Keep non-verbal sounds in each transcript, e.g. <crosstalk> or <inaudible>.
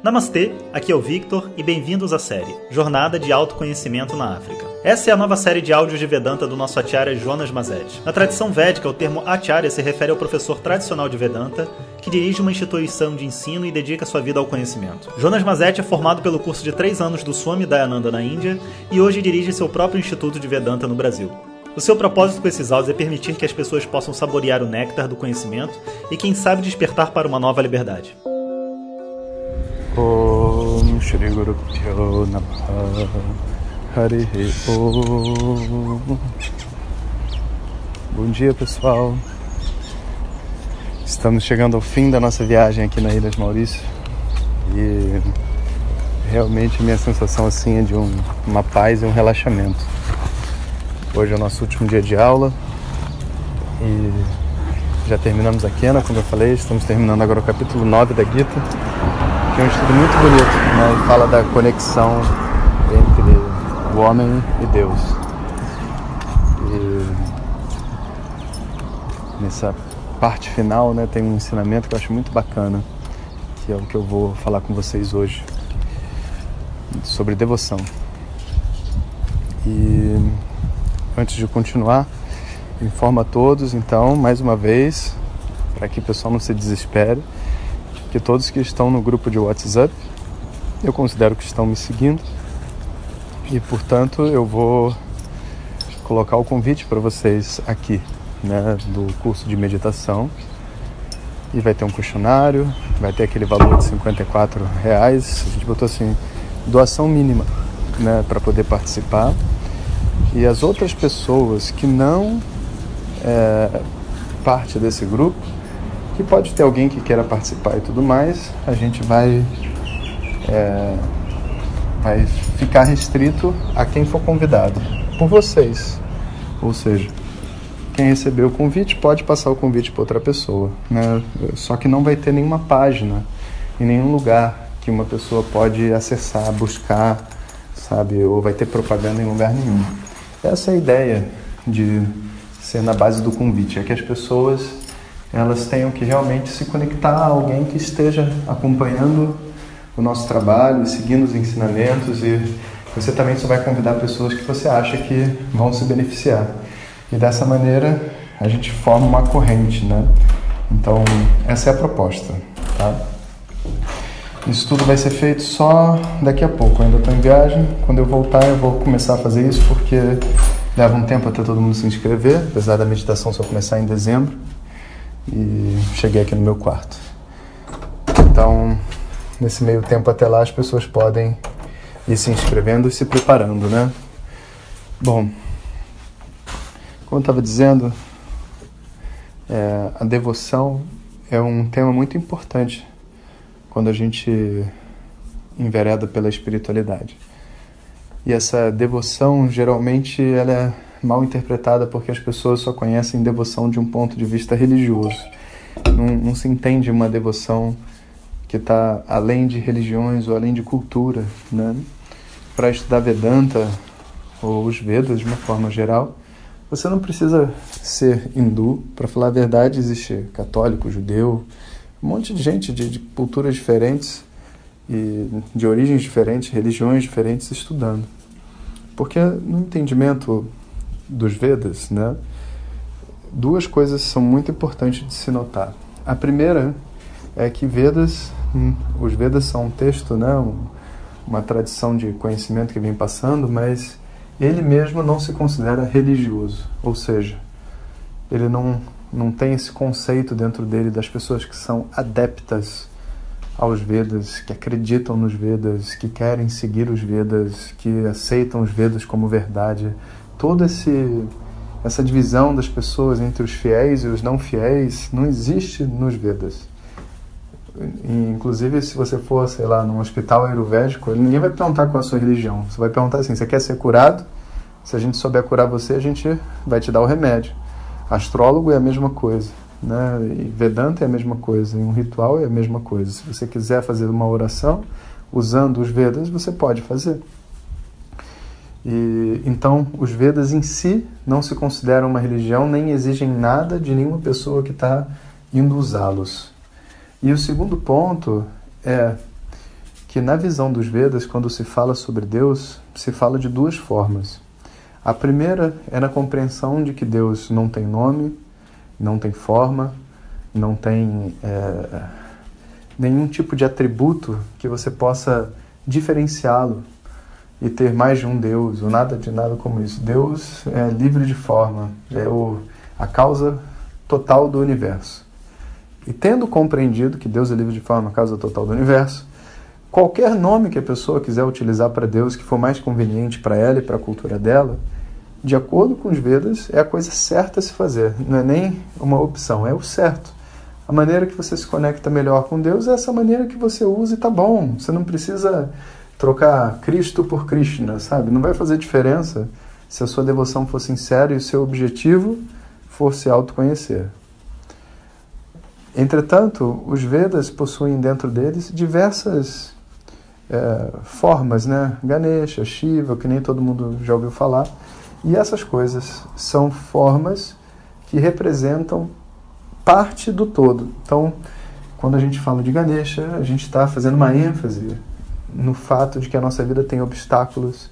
Namastê, aqui é o Victor e bem-vindos à série Jornada de Autoconhecimento na África. Essa é a nova série de áudios de Vedanta do nosso acharya Jonas Mazet. Na tradição védica, o termo acharya se refere ao professor tradicional de Vedanta que dirige uma instituição de ensino e dedica sua vida ao conhecimento. Jonas Mazet é formado pelo curso de três anos do Swami Dayananda na Índia e hoje dirige seu próprio Instituto de Vedanta no Brasil. O seu propósito com esses áudios é permitir que as pessoas possam saborear o néctar do conhecimento e, quem sabe, despertar para uma nova liberdade. Om Shri Guru Pyo Namaha Hari Om Bom dia pessoal. Estamos chegando ao fim da nossa viagem aqui na Ilha de Maurício. E realmente minha sensação assim é de um, uma paz e um relaxamento. Hoje é o nosso último dia de aula. E já terminamos a Kena, como eu falei, estamos terminando agora o capítulo 9 da Gita, é um estudo muito bonito, né? fala da conexão entre o homem e Deus. E nessa parte final, né, tem um ensinamento que eu acho muito bacana, que é o que eu vou falar com vocês hoje, sobre devoção. E antes de continuar, informo a todos, então, mais uma vez, para que o pessoal não se desespere, que todos que estão no grupo de WhatsApp, eu considero que estão me seguindo e, portanto, eu vou colocar o convite para vocês aqui né, do curso de meditação. E vai ter um questionário, vai ter aquele valor de 54 reais. A gente botou assim, doação mínima, né, para poder participar. E as outras pessoas que não é, parte desse grupo, que pode ter alguém que queira participar e tudo mais, a gente vai é, vai ficar restrito a quem for convidado por vocês. Ou seja, quem recebeu o convite pode passar o convite para outra pessoa, né? Só que não vai ter nenhuma página em nenhum lugar que uma pessoa pode acessar, buscar, sabe? Ou vai ter propaganda em lugar nenhum. Essa é a ideia de ser na base do convite, é que as pessoas elas tenham que realmente se conectar a alguém que esteja acompanhando o nosso trabalho, seguindo os ensinamentos e você também só vai convidar pessoas que você acha que vão se beneficiar. E dessa maneira a gente forma uma corrente, né? Então, essa é a proposta, tá? Isso tudo vai ser feito só daqui a pouco. Eu ainda estou em viagem. Quando eu voltar, eu vou começar a fazer isso porque leva um tempo até todo mundo se inscrever, apesar da meditação só começar em dezembro. E cheguei aqui no meu quarto. Então, nesse meio tempo até lá, as pessoas podem ir se inscrevendo e se preparando, né? Bom, como eu estava dizendo, é, a devoção é um tema muito importante quando a gente envereda pela espiritualidade. E essa devoção, geralmente, ela é mal interpretada porque as pessoas só conhecem devoção de um ponto de vista religioso. Não, não se entende uma devoção que está além de religiões ou além de cultura. Né? Para estudar Vedanta, ou os Vedas de uma forma geral, você não precisa ser hindu, para falar a verdade, existe católico, judeu, um monte de gente de, de culturas diferentes e de origens diferentes, religiões diferentes estudando. Porque no entendimento dos Vedas, né, duas coisas são muito importantes de se notar. A primeira é que Vedas, hum, os Vedas são um texto, né, uma tradição de conhecimento que vem passando, mas ele mesmo não se considera religioso, ou seja, ele não, não tem esse conceito dentro dele das pessoas que são adeptas aos Vedas, que acreditam nos Vedas, que querem seguir os Vedas, que aceitam os Vedas como verdade. Toda esse, essa divisão das pessoas entre os fiéis e os não fiéis não existe nos Vedas. Inclusive, se você for, sei lá, num hospital ayurvédico, ninguém vai perguntar qual é a sua religião. Você vai perguntar assim: você quer ser curado? Se a gente souber curar você, a gente vai te dar o remédio. Astrólogo é a mesma coisa, né? E Vedanta é a mesma coisa, e um ritual é a mesma coisa. Se você quiser fazer uma oração usando os Vedas, você pode fazer. E, então, os Vedas em si não se consideram uma religião, nem exigem nada de nenhuma pessoa que está indo usá-los. E o segundo ponto é que na visão dos Vedas, quando se fala sobre Deus, se fala de duas formas. A primeira é na compreensão de que Deus não tem nome, não tem forma, não tem é, nenhum tipo de atributo que você possa diferenciá-lo e ter mais de um Deus, ou nada de nada como isso. Deus é livre de forma, é o, a causa total do universo. E tendo compreendido que Deus é livre de forma, a causa total do universo, qualquer nome que a pessoa quiser utilizar para Deus que for mais conveniente para ela e para a cultura dela, de acordo com os Vedas, é a coisa certa a se fazer. Não é nem uma opção, é o certo. A maneira que você se conecta melhor com Deus é essa maneira que você usa e tá bom. Você não precisa trocar Cristo por Krishna, sabe? Não vai fazer diferença se a sua devoção for sincera e o seu objetivo for se autoconhecer. Entretanto, os Vedas possuem dentro deles diversas é, formas, né? Ganesha, Shiva, que nem todo mundo já ouviu falar. E essas coisas são formas que representam parte do todo. Então, quando a gente fala de Ganesha, a gente está fazendo uma ênfase no fato de que a nossa vida tem obstáculos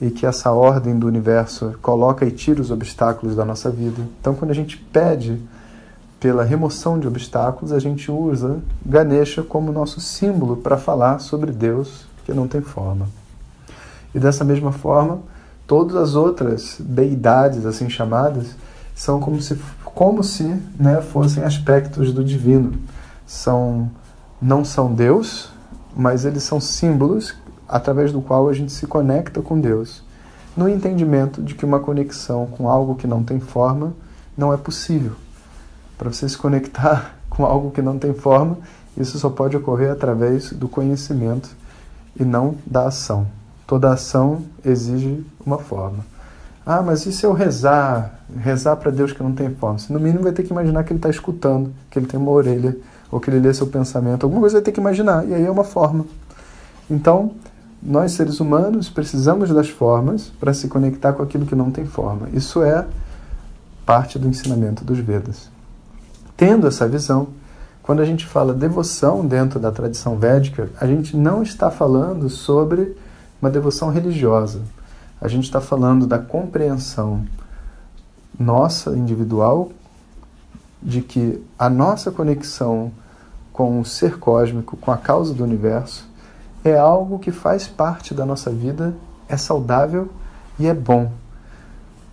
e que essa ordem do universo coloca e tira os obstáculos da nossa vida. Então, quando a gente pede pela remoção de obstáculos, a gente usa Ganesha como nosso símbolo para falar sobre Deus que não tem forma. E dessa mesma forma, todas as outras deidades assim chamadas são como se como se né, fossem aspectos do divino. São não são Deus, mas eles são símbolos através do qual a gente se conecta com Deus, no entendimento de que uma conexão com algo que não tem forma não é possível. Para você se conectar <laughs> com algo que não tem forma, isso só pode ocorrer através do conhecimento e não da ação. Toda ação exige uma forma. Ah, mas e se eu rezar? Rezar para Deus que não tem forma? Você, no mínimo, vai ter que imaginar que Ele está escutando, que Ele tem uma orelha, ou que Ele lê seu pensamento. Alguma coisa vai ter que imaginar, e aí é uma forma. Então, nós seres humanos precisamos das formas para se conectar com aquilo que não tem forma. Isso é parte do ensinamento dos Vedas. Tendo essa visão, quando a gente fala devoção dentro da tradição védica, a gente não está falando sobre uma devoção religiosa. A gente está falando da compreensão nossa, individual, de que a nossa conexão com o ser cósmico, com a causa do universo, é algo que faz parte da nossa vida, é saudável e é bom.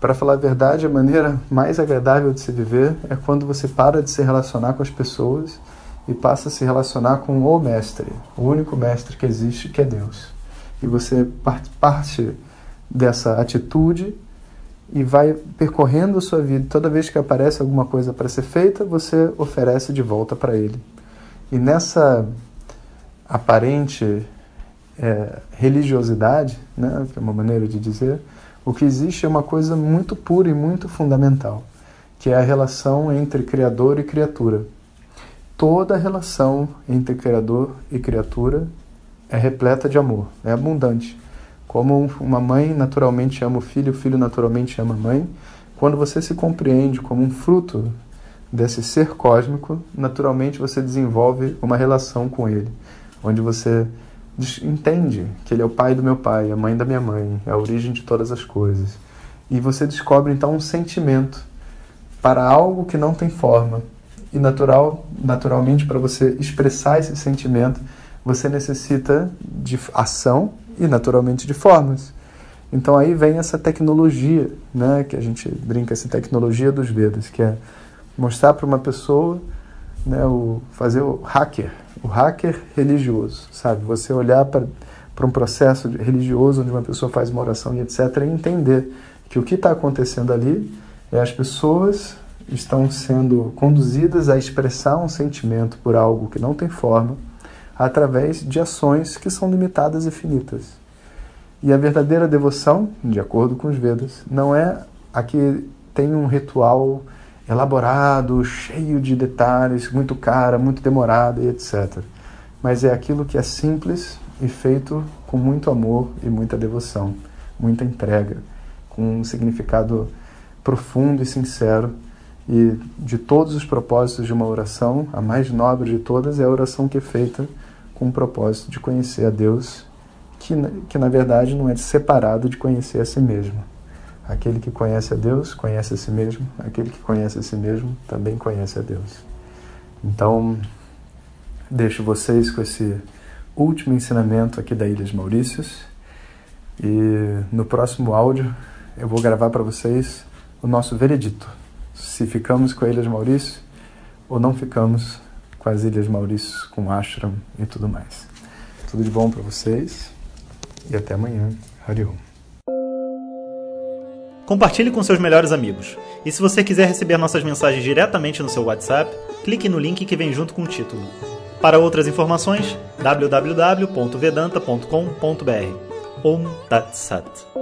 Para falar a verdade, a maneira mais agradável de se viver é quando você para de se relacionar com as pessoas e passa a se relacionar com o mestre, o único mestre que existe, que é Deus. E você parte dessa atitude e vai percorrendo a sua vida. Toda vez que aparece alguma coisa para ser feita, você oferece de volta para ele. E nessa aparente é, religiosidade, né, que é uma maneira de dizer, o que existe é uma coisa muito pura e muito fundamental, que é a relação entre Criador e criatura. Toda relação entre Criador e criatura é repleta de amor, é abundante. Como uma mãe naturalmente ama o filho, o filho naturalmente ama a mãe, quando você se compreende como um fruto desse ser cósmico, naturalmente você desenvolve uma relação com ele, onde você entende que ele é o pai do meu pai, a mãe da minha mãe, é a origem de todas as coisas. E você descobre então um sentimento para algo que não tem forma. E natural, naturalmente para você expressar esse sentimento, você necessita de ação e naturalmente de formas. Então aí vem essa tecnologia, né, que a gente brinca essa tecnologia dos Vedas, que é mostrar para uma pessoa, né, o fazer o hacker, o hacker religioso, sabe? Você olhar para para um processo religioso onde uma pessoa faz uma oração e etc e entender que o que está acontecendo ali é as pessoas estão sendo conduzidas a expressar um sentimento por algo que não tem forma através de ações que são limitadas e finitas. E a verdadeira devoção, de acordo com os Vedas, não é a que tem um ritual elaborado, cheio de detalhes, muito cara, muito demorada e etc. Mas é aquilo que é simples e feito com muito amor e muita devoção, muita entrega, com um significado profundo e sincero. E de todos os propósitos de uma oração, a mais nobre de todas é a oração que é feita com o propósito de conhecer a Deus, que, que na verdade não é separado de conhecer a si mesmo. Aquele que conhece a Deus conhece a si mesmo, aquele que conhece a si mesmo também conhece a Deus. Então, deixo vocês com esse último ensinamento aqui da Ilhas Maurícios e no próximo áudio eu vou gravar para vocês o nosso veredito. Se ficamos com a Ilhas Maurício ou não ficamos com as Ilhas Maurício, com ashram e tudo mais. Tudo de bom para vocês e até amanhã. Hariom. Compartilhe com seus melhores amigos. E se você quiser receber nossas mensagens diretamente no seu WhatsApp, clique no link que vem junto com o título. Para outras informações, www.vedanta.com.br. Om Tat Sat.